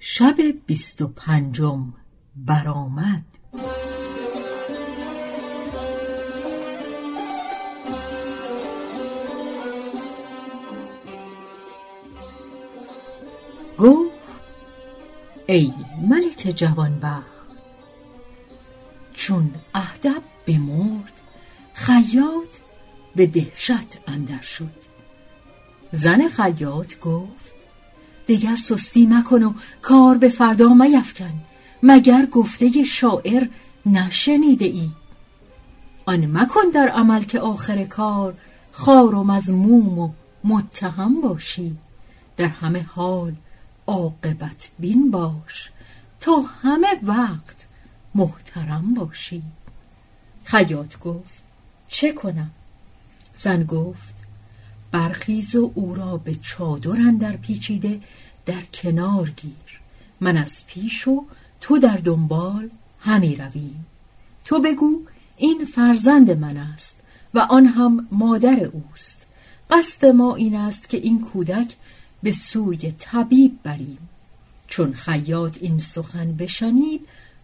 شب بیست و پنجم برآمد. گفت ای ملک جوانبخت چون اهدب بمرد خیاط به دهشت اندر شد. زن خیاط گفت دیگر سستی مکن و کار به فردا میفکن مگر گفته شاعر نشنیده ای؟ آن مکن در عمل که آخر کار خار و مزموم و متهم باشی در همه حال عاقبت بین باش تا همه وقت محترم باشی. خیاط گفت چه کنم؟ زن گفت برخیز و او را به چادر اندر پیچیده در کنار گیر. من از پیش و تو در دنبال همی رویم. تو بگو این فرزند من است و آن هم مادر اوست. قصد ما این است که این کودک به سوی طبیب بریم. چون خیاط این سخن بشنید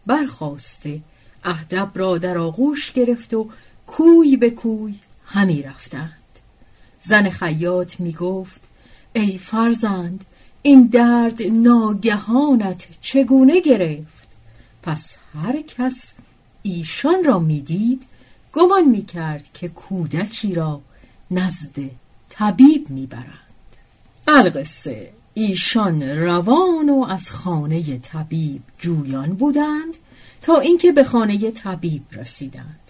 برخواسته اهدب را در آغوش گرفت و کوی به کوی همی رفتند. زن خیاط می گفت ای فرزند این درد ناگهانت چگونه گرفت؟ پس هر کس ایشان را می‌دید گمان می‌کرد که کودکی را نزد طبیب می‌برند. القصه ایشان روان و از خانه طبیب جویان بودند تا اینکه به خانه طبیب رسیدند.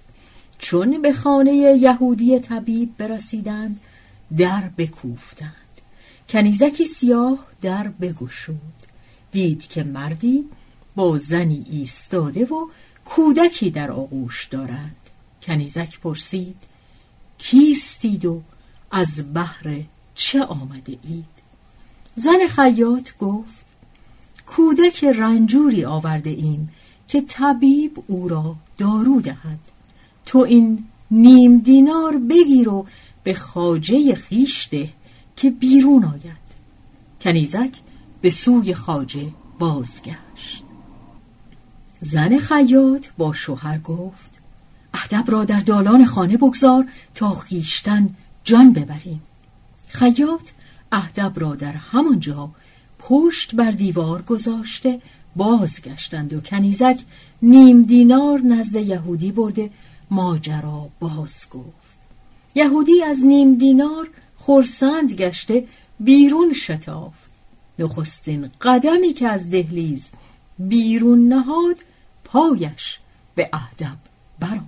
چون به خانه یهودی طبیب برسیدند در بکوفتند. کنیزکی سیاه در بگشود. دید که مردی با زنی ایستاده و کودکی در آغوش دارند. کنیزک پرسید کیستید و از بحر چه آمده اید؟ زن خیاط گفت کودک رنجوری آورده ایم که طبیب او را دارو دهد. تو این نیم دینار بگیر و به خاجه خیش ده که بیرون آید. کنیزک به سوی خاجه بازگشت. زن خیاط با شوهر گفت اهدب را در دالان خانه بگذار تا خیشتن جان ببریم. خیاط اهدب را در همانجا پشت بر دیوار گذاشته بازگشتند و کنیزک نیم دینار نزد یهودی برده ماجرا باز گفت. یهودی از نیم دینار خورسند گشته بیرون شتافت. نخستین قدمی که از دهلیز بیرون نهاد پایش به اهدب برآمد.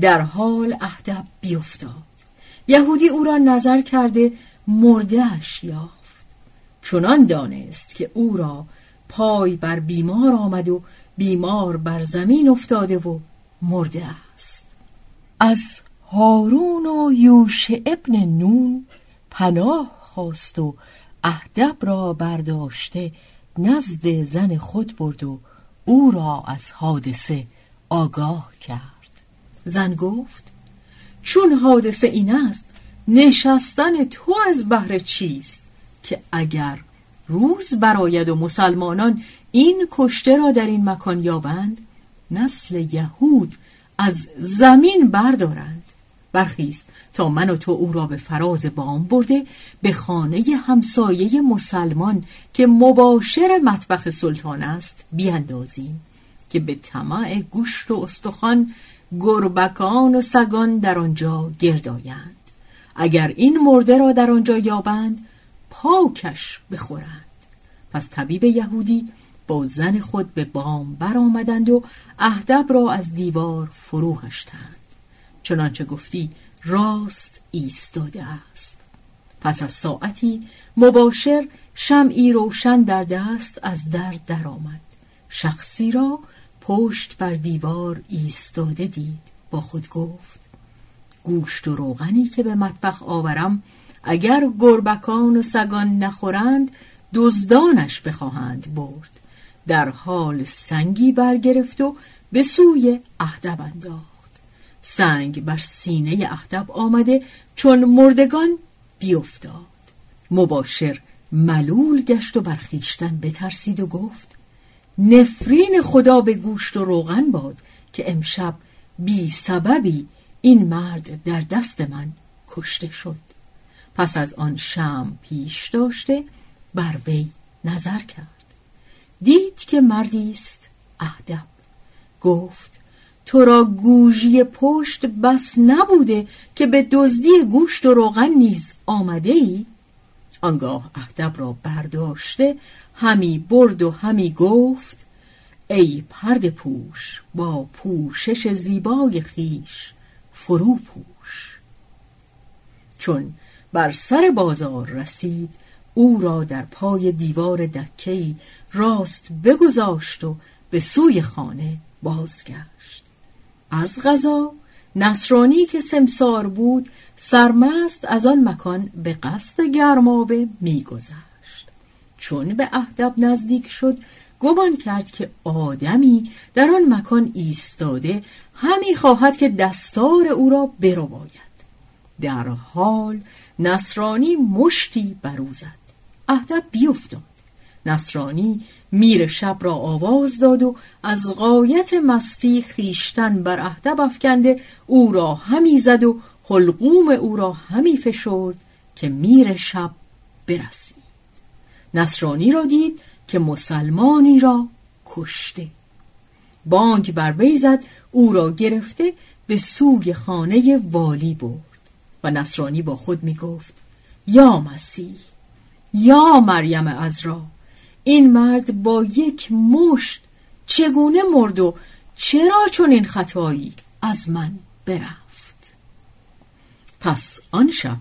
در حال اهدب بیفتاد. یهودی او را نظر کرده مردهش یافت. چنان دانست که او را پای بر بیمار آمد و بیمار بر زمین افتاده و مرده است. از هارون و یوش ابن نون پناه خواست و اهدب را برداشته نزد زن خود برد و او را از حادثه آگاه کرد. زن گفت چون حادثه این است نشستن تو از بهر چیست که اگر روز براید و مسلمانان این کشته را در این مکان یابند نسل یهود از زمین بردارند. برخیست تا من و تو او را به فراز بام برده به خانه همسایه مسلمان که مباشر مطبخ سلطان است بیاندازیم که به طمع گوشت و استخوان گربکان و سگان در آنجا گردایند اگر این مرده را در آنجا یابند پاکش بخورند. پس طبیب یهودی با زن خود به بام برآمدند و اهدب را از دیوار فرو هشتند. چنانچه گفتی راست ایستاده است. پس از ساعتی مباشر شمعی روشن در دست از در درآمد. شخصی را پشت بر دیوار ایستاده دید. با خود گفت گوشت و روغنی که به مطبخ آورم اگر گربکان و سگان نخورند دزدانش بخواهند برد. در حال سنگی برگرفت و به سوی اهدب انداخت. سنگ بر سینه اهدب آمده چون مردگان بیفتاد. مباشر ملول گشت و برخیشتن بترسید و گفت نفرین خدا به گوشت و روغن باد که امشب بی سببی این مرد در دست من کشته شد. پس از آن شم پیش داشته بر وی نظر کرد. دید که مردی است اهدب. گفت تو را گوژی پشت بس نبوده که به دزدی گوشت و روغن نیز آمده ای؟ آنگاه اهدب را برداشته همی برد و همی گفت ای پرد پوش با پوشش زیبای خیش فرو پوش چون بر سر بازار رسید او را در پای دیوار دکهی راست بگذاشت و به سوی خانه بازگشت از غذا. نصرانی که سمسار بود سرمست از آن مکان به قصد گرمابه میگذشت. چون به اهدب نزدیک شد گمان کرد که آدمی در آن مکان ایستاده همی خواهد که دستار او را برو باید در حال نصرانی مشتی بر زد. اهدب بیفتاد. نصرانی میر شب را آواز داد و از غایت مستی خیشتن بر اهدب افکنده او را همی زد و حلقوم او را همی فشرد که میر شب برسید. نصرانی را دید که مسلمانی را کشته. بانک بر وی زد او را گرفته به سوی خانه والی برد و نصرانی با خود می گفت یا مسیح یا مریم ازرا این مرد با یک مشت چگونه مرد و چرا چون این خطایی از من برفت؟ پس آن شب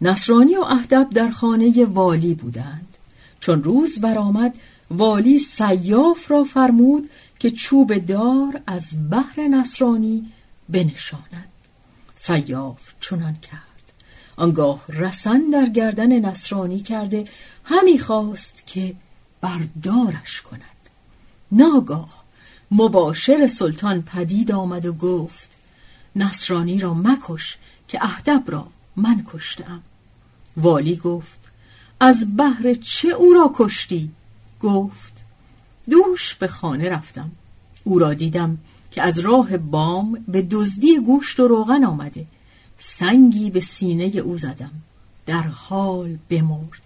نصرانی و اهدب در خانه والی بودند. چون روز برآمد والی سیاف را فرمود که چوب دار از بحر نصرانی بنشاند. سیاف چنان کرد. آنگاه رسن در گردن نصرانی کرده همی خواست که بردارش کند. ناگاه مباشر سلطان پدید آمد و گفت نصرانی را مکش که اهدب را من کشتم. والی گفت از بهر چه او را کشتی؟ گفت دوش به خانه رفتم. او را دیدم که از راه بام به دزدی گوشت و روغن آمده. سنگی به سینه او زدم. در حال بمرد.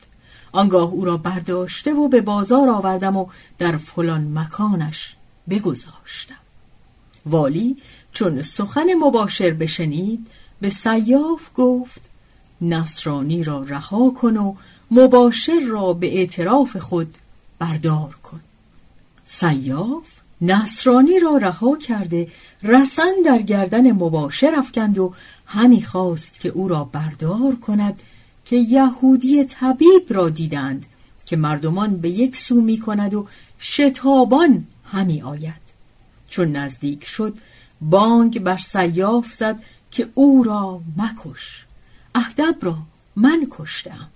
آنگاه او را برداشته و به بازار آوردم و در فلان مکانش بگذاشتم. والی چون سخن مباشر بشنید به سیاف گفت نصرانی را رها کن و مباشر را به اعتراف خود بردار کن. سیاف نصرانی را رها کرده رسن در گردن مباشر افکند و همی خواست که او را بردار کند که یهودی طبیب را دیدند که مردمان به یک سو می کند و شتابان همی آید. چون نزدیک شد بانگ بر سیاف زد که او را مکش اهدب را من کشتم.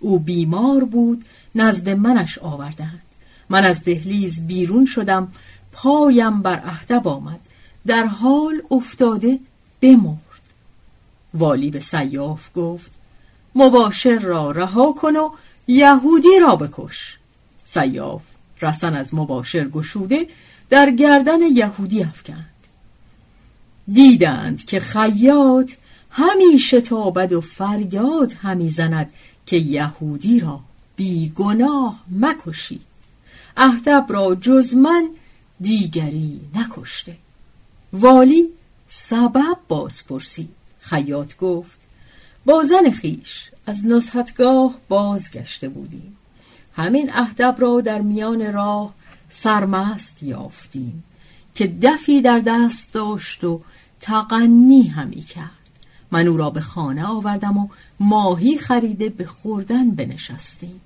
او بیمار بود نزد منش آوردند. من از دهلیز بیرون شدم پایم بر اهدب آمد. در حال افتاده بمرد. والی به سیاف گفت مباشر را رها کن و یهودی را بکش. سیاف رسن از مباشر گشوده در گردن یهودی افکند. دیدند که خیاط همی شتابد و فریاد همی زند که یهودی را بی گناه مکشی. اهدب را جز من دیگری نکشته. والی سبب باز پرسید خیاط گفت با زن خیش از نصحتگاه بازگشته بودیم. همین اهدب را در میان راه سرمست یافتیم که دفی در دست داشت و تقنی همی کرد. من او را به خانه آوردم و ماهی خریده به خوردن بنشستیم.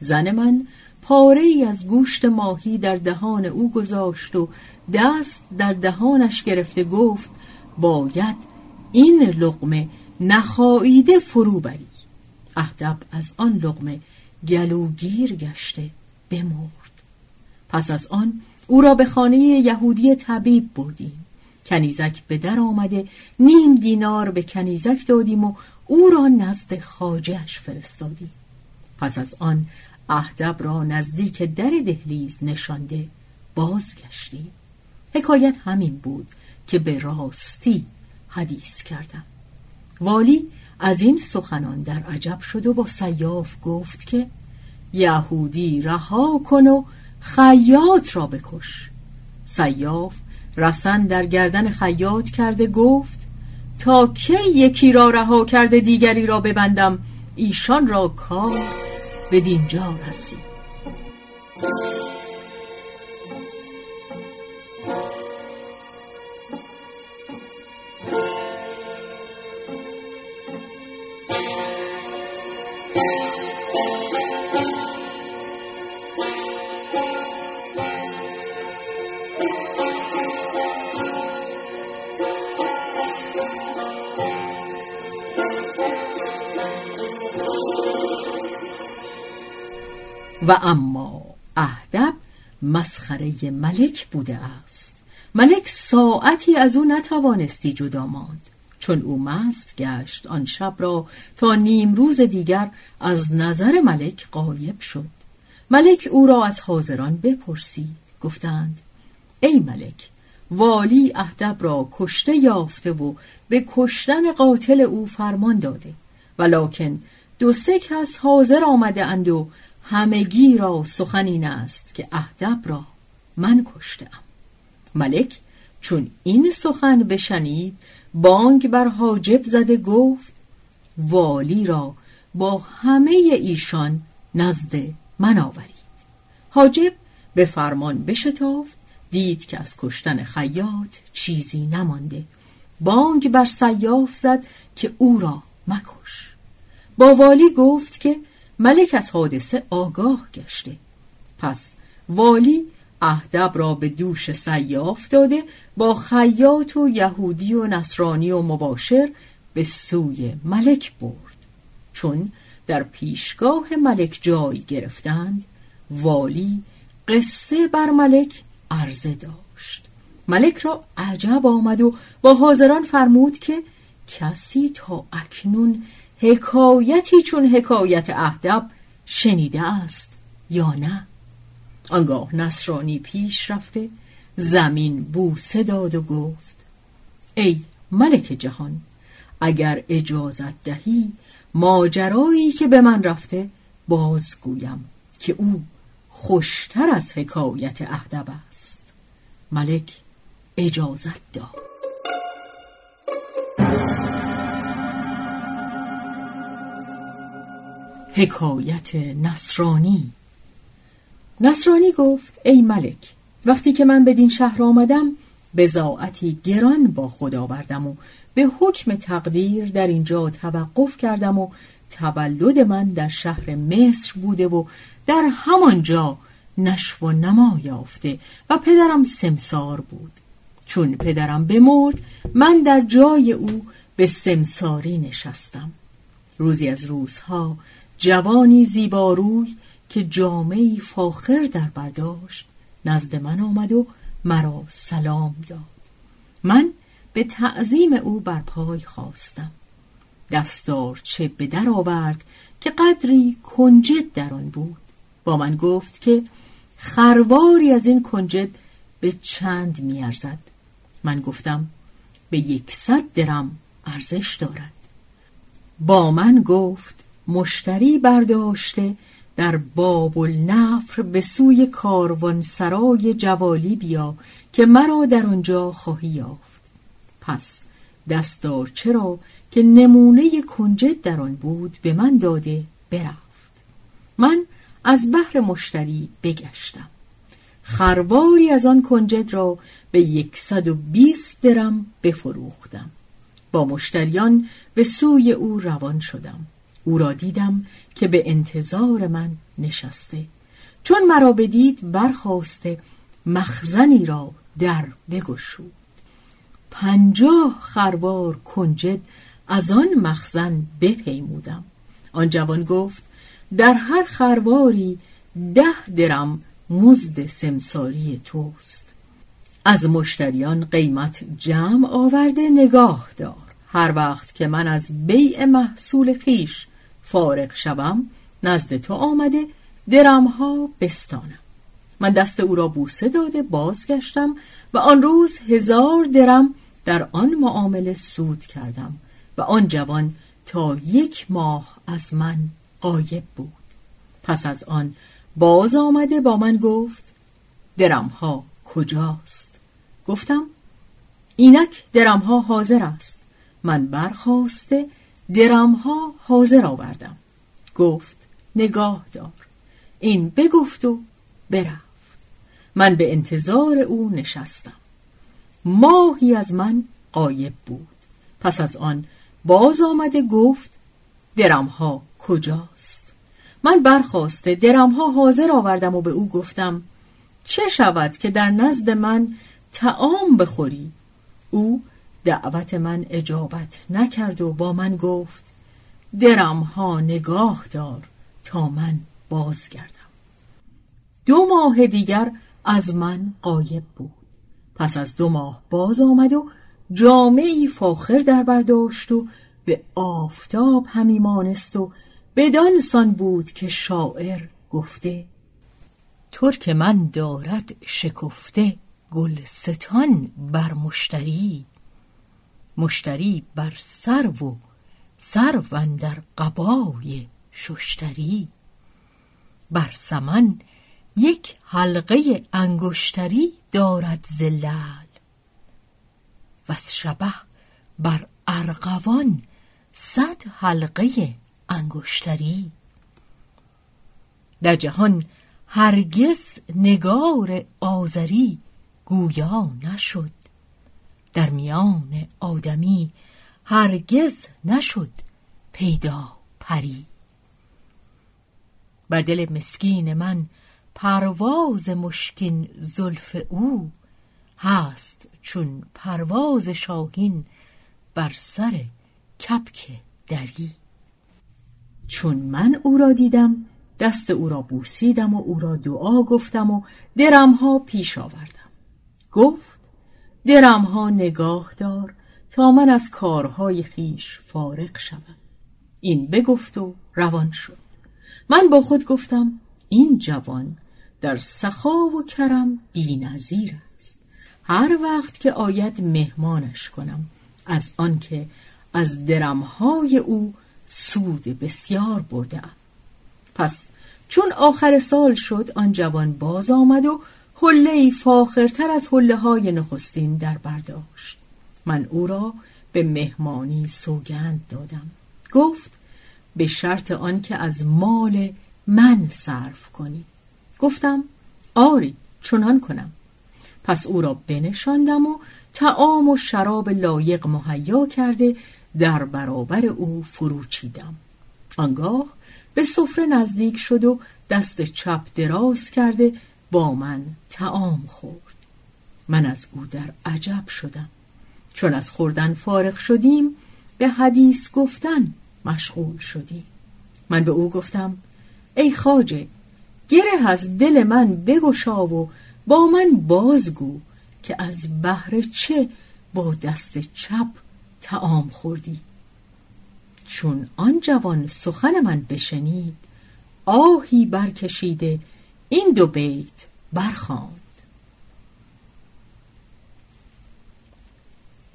زن من پاره ای از گوشت ماهی در دهان او گذاشت و دست در دهانش گرفته گفت باید این لقمه نخاییده فرو بری. اهدب از آن لقمه گلوگیر گشته بمرد. پس از آن او را به خانه یهودی طبیب بردیم. کنیزک به در آمده نیم دینار به کنیزک دادیم و او را نزد خاجش فرستادیم. پس از آن اهدب را نزدیک در دهلیز نشانده بازگشتیم. حکایت همین بود که به راستی حدیث کردم. والی از این سخنان در عجب شد و با سیاف گفت که یهودی رها کن و خیاط را بکش. سیاف رسن در گردن خیاط کرده گفت تا کی یکی را رها کرده دیگری را ببندم ایشان را کار به دینجا رسید. و اما اهدب مسخره ملک بوده است. ملک ساعتی از او نتوانستی جدا ماند. چون او مست گشت آن شب را تا نیم روز دیگر از نظر ملک قایب شد. ملک او را از حاضران بپرسید گفتند ای ملک والی اهدب را کشته یافته و به کشتن قاتل او فرمان داده ولیکن دو سه کس حاضر آمده اند و همگی را سخن این است که اهدب را من کشتم. ملک چون این سخن بشنید بانگ بر حاجب زده گفت والی را با همه ایشان نزد من آورید. حاجب به فرمان بشتافت دید که از کشتن خیاط چیزی نمانده. بانگ بر سیاف زد که او را مکش. با والی گفت که ملک از حادثه آگاه گشته. پس والی اهدب را به دوش سیاف داده با خیاط و یهودی و نصرانی و مباشر به سوی ملک برد. چون در پیشگاه ملک جای گرفتند والی قصه بر ملک عرضه داشت. ملک را عجب آمد و با حاضران فرمود که کسی تا اکنون حکایتی چون حکایت اهدب شنیده است یا نه. آنگاه نصرانی پیش رفته زمین بوسه داد و گفت ای ملک جهان اگر اجازت دهی ماجرایی که به من رفته بازگویم که او خوشتر از حکایت اهدب است. ملک اجازت داد. حکایت نصرانی نصرانی گفت ای ملک وقتی که من به دین شهر آمدم بزاعتی گران با خود آوردم و به حکم تقدیر در اینجا توقف کردم و تولد من در شهر مصر بوده و در همانجا نشو و نما یافته و پدرم سمسار بود. چون پدرم بمرد من در جای او به سمساری نشستم. روزی از روزها جوانی زیباروی که جامعی فاخر در برداشت نزد من آمد و مرا سلام داد من به تعظیم او بر پای خواستم دستار چه به در آورد که قدری کنجد در آن بود. با من گفت که خرواری از این کنجد به چند میارزد من گفتم به یکصد درم ارزش دارد. با من گفت مشتری برداشته در باب النفر به سوی کاروان سرای جوالی بیا که مرا در آنجا خواهی یافت. پس دستار چرا که نمونه کنجد در آن بود به من داده برفت. من از بحر مشتری بگشتم. خرواری از آن کنجد را به یکصد و بیست درم بفروختم. با مشتریان به سوی او روان شدم. او را دیدم که به انتظار من نشسته. چون مرا بدید برخواسته مخزنی را در بگشود. پنجاه خروار کنجد از آن مخزن بپیمودم. آن جوان گفت در هر خرواری ده درم مزد سمساری توست. از مشتریان قیمت جمع آورده نگاه دار. هر وقت که من از بیع محصول خیش فارغ شوم نزد تو آمده درمها بستانم. من دست او را بوسه داده بازگشتم و آن روز هزار درم در آن معامله سود کردم و آن جوان تا یک ماه از من قایب بود. پس از آن باز آمده با من گفت درمها کجاست؟ گفتم اینک درمها حاضر است. من برخواسته درمها حاضر آوردم. گفت نگاه دار. این بگفت و برفت. من به انتظار او نشستم. ماهی از من قایب بود. پس از آن باز آمده گفت درمها کجاست؟ من برخواسته درمها حاضر آوردم و به او گفتم چه شود که در نزد من تعام بخوری؟ او دعوت من اجابت نکرد و با من گفت درمها نگاه دار تا من بازگردم. دو ماه دیگر از من قایب بود. پس از دو ماه باز آمد و جامعی فاخر در برداشت و به آفتاب همی مانست و بدان سان بود که شاعر گفته ترک من دارد شکفته گلستان بر مشتری. مشتری بر سرو و سرو در قبای ششتری. بر سمن یک حلقه انگشتری دارد زلال و شبه بر ارغوان صد حلقه انگشتری. در جهان هرگز نگار آذری گویا نشد. در میان آدمی هرگز نشد پیدا پری. بر دل مسکین من پرواز مشکین زلف او هست چون پرواز شاهین بر سر کپک دری. چون من او را دیدم دست او را بوسیدم و او را دعا گفتم و درمها پیش آوردم. گفت درمها نگاه دار تا من از کارهای خیش فارغ شوم. این بگفت و روان شد. من با خود گفتم این جوان در سخا و کرم نظیر است. هر وقت که آید مهمانش کنم. از آنکه از درمهای او سود بسیار برده پس چون آخر سال شد آن جوان باز آمد و حله فاخرتر از حله های نخستین در برداشت. من او را به مهمانی سوگند دادم. گفت به شرط آنکه از مال من صرف کنی. گفتم آری چنان کنم. پس او را بنشاندم و تعام و شراب لایق مهیا کرده در برابر او فروچیدم. آنگاه به سفره نزدیک شد و دست چپ دراز کرده با من تعام خورد. من از او در عجب شدم. چون از خوردن فارغ شدیم به حدیث گفتن مشغول شدیم. من به او گفتم ای خاجه گره از دل من بگشا و با من بازگو که از بهر چه با دست چپ تعام خوردی. چون آن جوان سخن من بشنید آهی برکشیده این دو بیت برخواند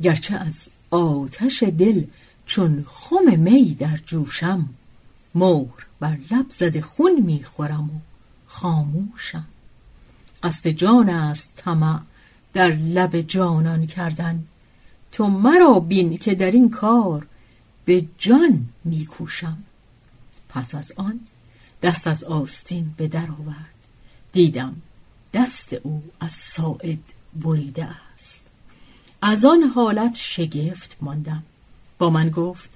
گرچه از آتش دل چون خم می در جوشم مور بر لب زده خون می‌خورم و خاموشم. قصد جان است طمع در لب جانان کردن. تو مرا بین که در این کار به جان میکوشم پس از آن دست از آستین به در آورد. دیدم دست او از ساعد بریده است. از آن حالت شگفت ماندم. با من گفت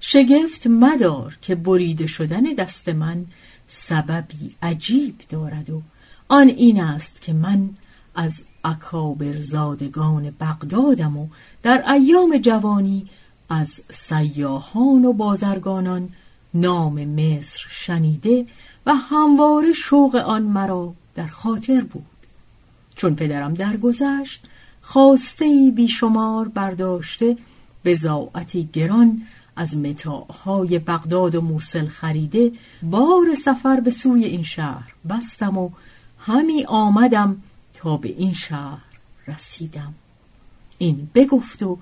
شگفت مدار که بریده شدن دست من سببی عجیب دارد و آن این است که من از اکابر زادگان بغدادم و در ایام جوانی از سیاهان و بازرگانان نام مصر شنیده و همواره شوق آن مرا در خاطر بود. چون پدرم درگذشت خواسته بیشمار برداشته به زاعتی گران از متاعهای بغداد و موسل خریده بار سفر به سوی این شهر بستم و همی آمدم تا به این شهر رسیدم. این بگفت و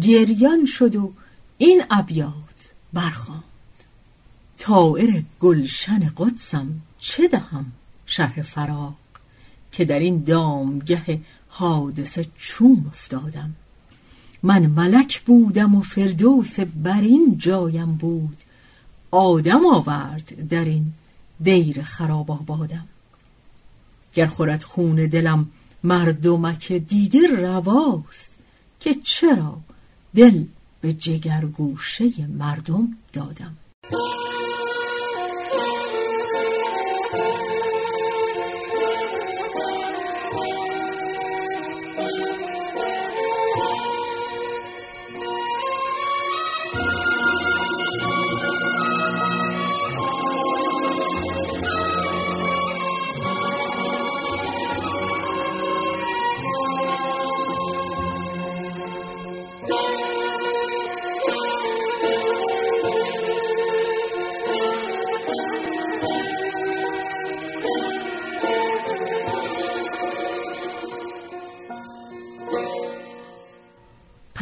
گریان شد و این ابیات برخواند تائر گلشن قدسم چه دهم شرح فراق که در این دامگه حادثه چون افتادم. من ملک بودم و فردوس بر این جایم بود. آدم آورد در این دیر خراب آبادم. گر خورد خون دلم مردمک دیده رواست که چرا دل به جگرگوشه مردم دادم؟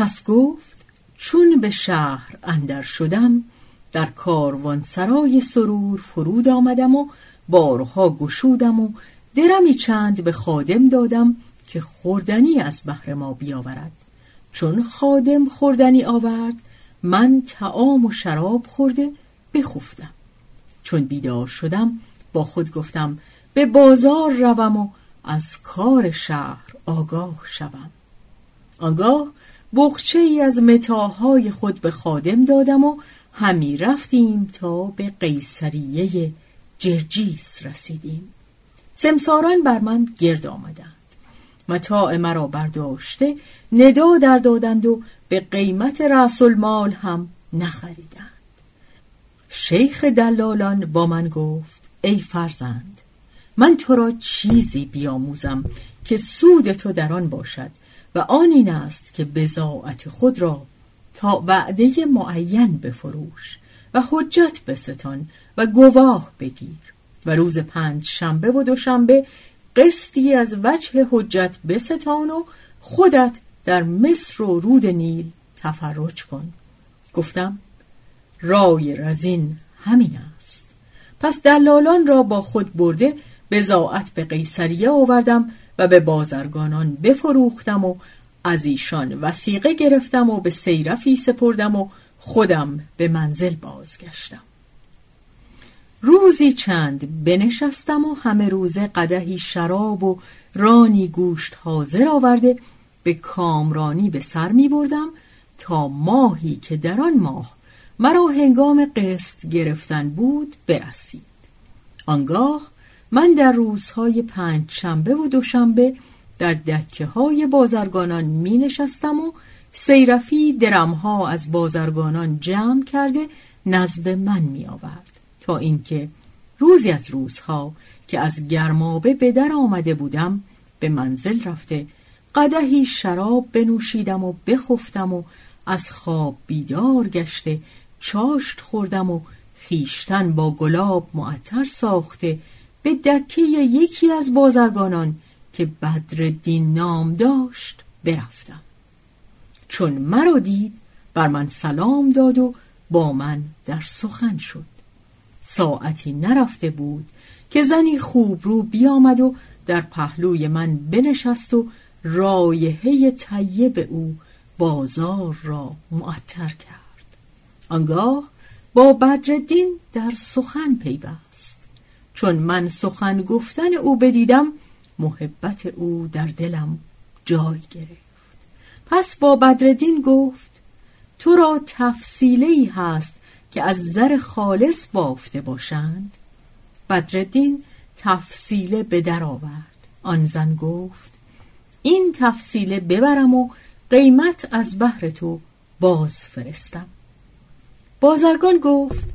پس گفت چون به شهر اندر شدم در کاروان سرای سرور فرود آمدم و بارها گشودم و درمی چند به خادم دادم که خوردنی از بهر ما بیاورد. چون خادم خوردنی آورد من تعام و شراب خورده بخفتم. چون بیدار شدم با خود گفتم به بازار روم و از کار شهر آگاه شوم. آنگاه بخچه ای از متاهای خود به خادم دادم و همی رفتیم تا به قیصریه جرجیس رسیدیم. سمساران بر من گرد آمدند. متاع مرا برداشته ندا در دادند و به قیمت رأس المال هم نخریدند. شیخ دلالان با من گفت ای فرزند من تو را چیزی بیاموزم که سود تو در آن باشد. و آن این است که بزاعت خود را تا وعده معین بفروش و حجت بستان و گواه بگیر و روز پنج شنبه و دوشنبه قسطی از وجه حجت بستان و خودت در مصر و رود نیل تفرج کن. گفتم رای رزین همین است. پس دلالان را با خود برده بزاعت به قیصریه آوردم و به بازرگانان بفروختم و از ایشان وسیقه گرفتم و به سیرفی سپردم و خودم به منزل بازگشتم. روزی چند بنشستم و همه روزه قدهی شراب و رانی گوشت حاضر آورده به کامرانی به سر می بردم تا ماهی که در آن ماه مرا هنگام قسط گرفتن بود برسید. آنگاه من در روزهای پنج شنبه و دوشنبه در دکه های بازرگانان می نشستم و سیرفی درمها از بازرگانان جمع کرده نزد من می آورد تا اینکه روزی از روزها که از گرمابه به در آمده بودم به منزل رفته قدهی شراب بنوشیدم و بخفتم و از خواب بیدار گشته چاشت خوردم و خیشتن با گلاب معطر ساخته به دکه یکی از بازرگانان که بدر دین نام داشت برفتم. چون مرا دید بر من سلام داد و با من در سخن شد. ساعتی نرفته بود که زنی خوب رو بیامد و در پهلوی من بنشست و رایحه طیب او بازار را معطر کرد. آنگاه با بدردین در سخن پیوست. چون من سخن گفتن او بدیدم محبت او در دلم جای گرفت. پس با بدردین گفت تو را تفصیلی هست که از زر خالص بافته باشند. بدردین تفصیله به در آورد. آن زن گفت این تفصیله ببرم و قیمت از بهر تو باز فرستم. بازرگان گفت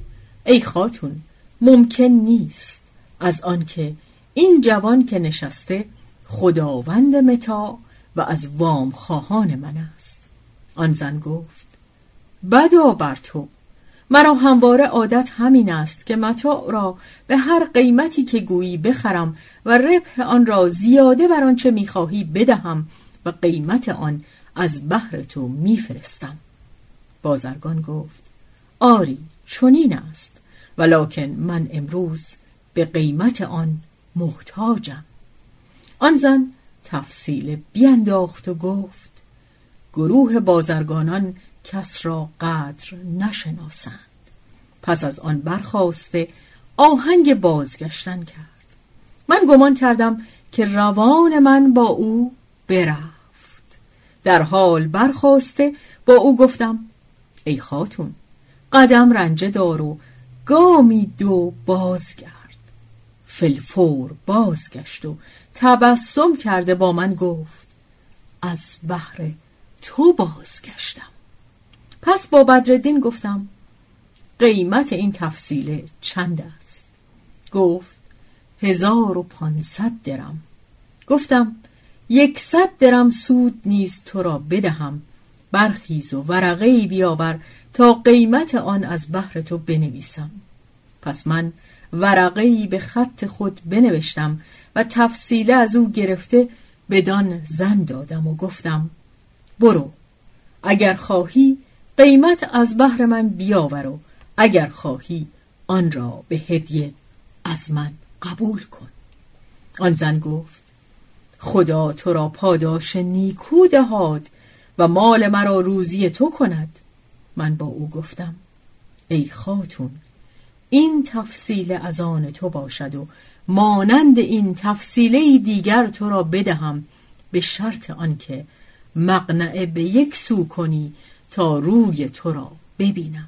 ای خاتون ممکن نیست. از آنکه این جوان که نشسته خداوند متا و از وام خواهان من است. آن زن گفت بدا بر تو. مرا همواره عادت همین است که متاع را به هر قیمتی که گویی بخرم و ربح آن را زیاده بر آنچه می‌خواهی بدهم و قیمت آن از بهر تو میفرستم. بازرگان گفت آری چنین است. ولکن من امروز به قیمت آن محتاجم. آن زن تفصیل بینداخت و گفت گروه بازرگانان کس را قدر نشناسند. پس از آن برخواسته آهنگ بازگشتن کرد. من گمان کردم که روان من با او برفت. در حال برخواسته با او گفتم ای خاتون قدم رنجه دار و گامی دو بازگرد. فلفور بازگشت و تبسم کرده با من گفت از بحر تو بازگشتم. پس با بدردین گفتم قیمت این تفصیله چند است؟ گفت هزار و پانصد درم. گفتم یکصد درم سود نیز تو را بدهم. برخیز و ورقه بیاور تا قیمت آن از بحر تو بنویسم. پس من ورقه به خط خود بنوشتم و تفصیله از او گرفته بدان زن دادم و گفتم برو اگر خواهی قیمت از بهر من بیاور و اگر خواهی آن را به هدیه از من قبول کن. آن زن گفت خدا تو را پاداش نیکو دهاد و مال مرا روزی تو کند. من با او گفتم ای خاتون این تفصیل از آن تو باشد و مانند این تفصیله دیگر تو را بدهم به شرط آنکه مقنعه به یک سو کنی تا روی تو را ببینم.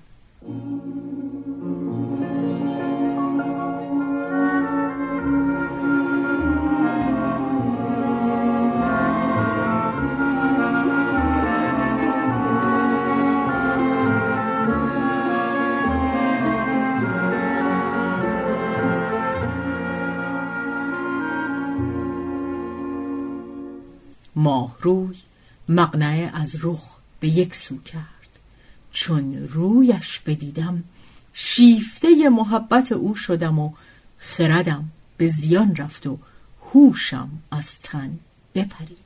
ماه روی مقنعه از رخ به یک سو کرد. چون رویش بدیدم شیفته محبت او شدم و خردم به زیان رفت و هوشم از تن بپرید.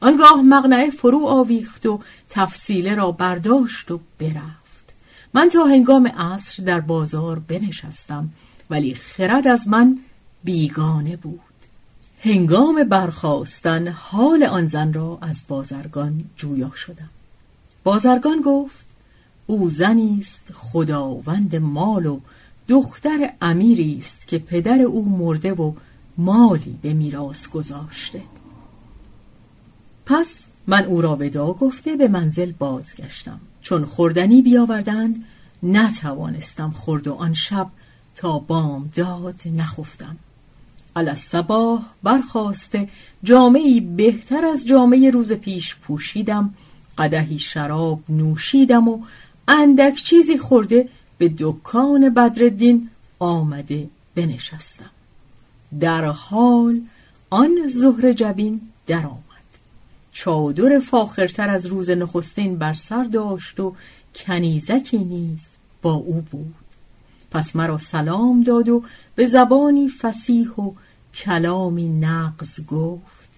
آنگاه مقنعه فرو آویخت و تفصیله را برداشت و برفت. من تا هنگام عصر در بازار بنشستم ولی خرد از من بیگانه بود. هنگام برخواستن حال آن زن را از بازرگان جویا شدم. بازرگان گفت او زنی است خداوند مال و دختر امیری است که پدر او مرده و مالی به میراث گذاشته. پس من او را ودا گفته به منزل بازگشتم. چون خوردنی بیاوردند نتوانستم خورد و آن شب تا بام داد نخفتم. الصباح برخواسته. جامعی بهتر از جامعه روز پیش پوشیدم. قدهی شراب نوشیدم و اندک چیزی خورده به دکان بدردین آمده بنشستم. در حال آن زهر جبین درآمد. چادر فاخرتر از روز نخستین بر سر داشت و کنیزکی نیز با او بود. پس مرا سلام داد و به زبانی فسیح و کلامی نقض گفت.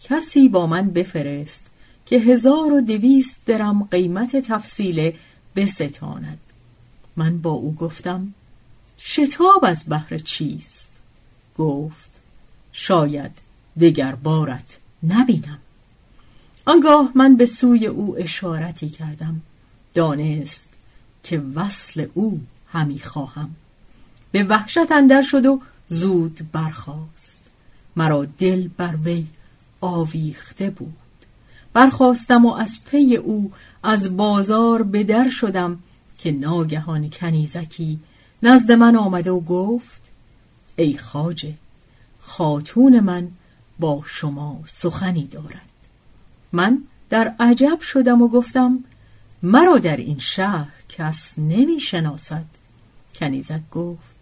کسی با من بفرست که هزار و دویست درم قیمت تفصیله بستاند. من با او گفتم شتاب از بحر چیست؟ گفت شاید دگر بارت نبینم. آنگاه من به سوی او اشارتی کردم. دانست که وصل او همی خواهم. به وحشت اندر شد و زود برخاست. مرا دل بر وی آویخته بود. برخواستم و از پی او از بازار به در شدم که ناگهان کنیزکی نزد من آمده و گفت ای خاجه خاتون من با شما سخنی دارد. من در عجب شدم و گفتم مرا در این شهر کس نمی شناسد. کنیزک گفت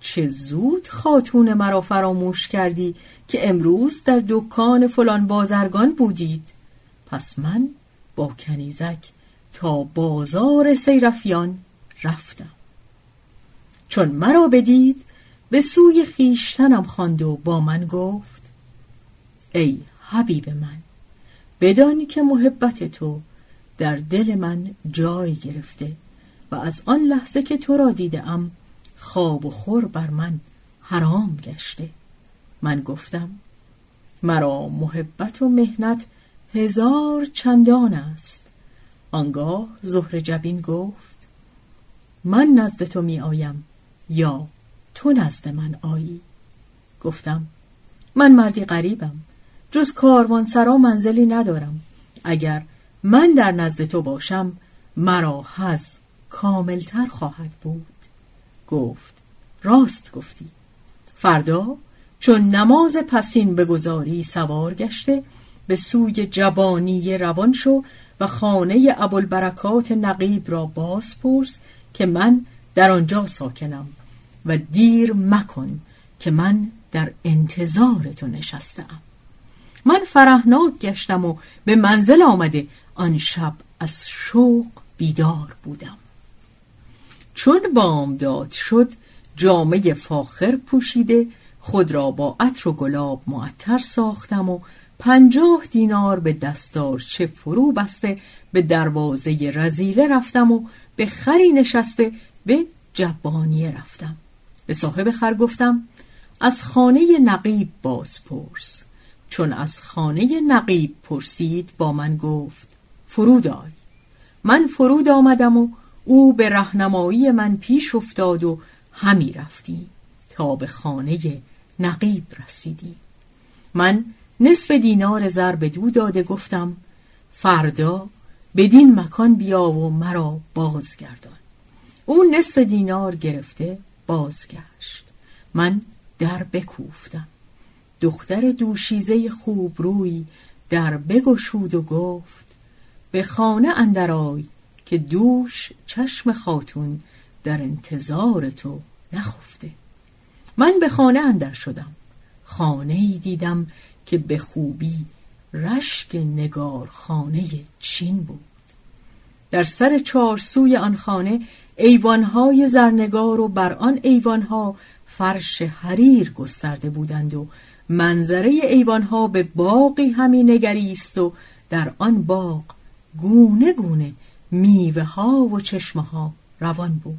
چه زود خاتون مرا فراموش کردی که امروز در دکان فلان بازرگان بودید. پس من با کنیزک تا بازار سیرفیان رفتم. چون مرا بدید به سوی خیشتنم خواند و با من گفت ای حبیب من بدانی که محبت تو در دل من جای گرفته. و از آن لحظه که تو را دیدم خواب و خور بر من حرام گشته. من گفتم مرا محبت و مهنت هزار چندان است. آنگاه زهر جبین گفت من نزد تو می آیم یا تو نزد من آیی؟ گفتم من مردی غریبم جز کاروان سرا منزلی ندارم. اگر من در نزد تو باشم مرا حز کاملتر خواهد بود. گفت راست گفتی. فردا چون نماز پسین بگذاری سوار گشته به سوی جبانی روان شو و خانه ابوالبرکات نقیب را باز پرس که من در آنجا ساکنم و دیر مکن که من در انتظار تو نشستم. من فرهناک گشتم و به منزل آمده آن شب از شوق بیدار بودم. چون بامداد شد جامعه فاخر پوشیده خود را با عطر و گلاب معطر ساختم و پنجاه دینار به چه فرو بسته به دروازه رزیله رفتم و به خری نشسته به جبانیه رفتم. به صاحب خر گفتم از خانه نقیب باز پرس چون از خانه نقیب پرسید با من گفت فرود آی. من فرود آمدم و او به رهنمایی من پیش افتاد و همی رفتیم تا به خانه نقیب رسیدیم من نصف دینار زر به دو داده گفتم فردا بدین مکان بیا و مرا بازگردان. او نصف دینار گرفته بازگشت. من در بکوفتم. دختر دوشیزه خوب روی در بگشود و گفت به خانه اندرای که دوش چشم خاتون در انتظار تو نخفته. من به خانه اندر شدم. خانه ای دیدم که به خوبی رشک نگار خانه چین بود. در سر چارسوی آن خانه ایوانهای زرنگار و بر آن ایوانها فرش حریر گسترده بودند و منظره ایوانها به باقی همی نگریست و در آن باغ گونه گونه میوه ها و چشمه ها روان بود.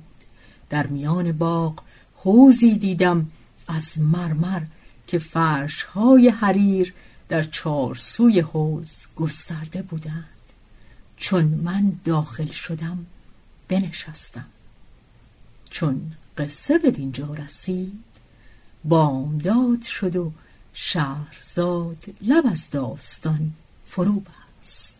در میان باغ حوزی دیدم از مرمر که فرش های حریر در چهار سوی حوز گسترده بودند. چون من داخل شدم بنشستم. چون قصه به دینجا رسید بامداد شد و شهرزاد لب از داستان فرو بست.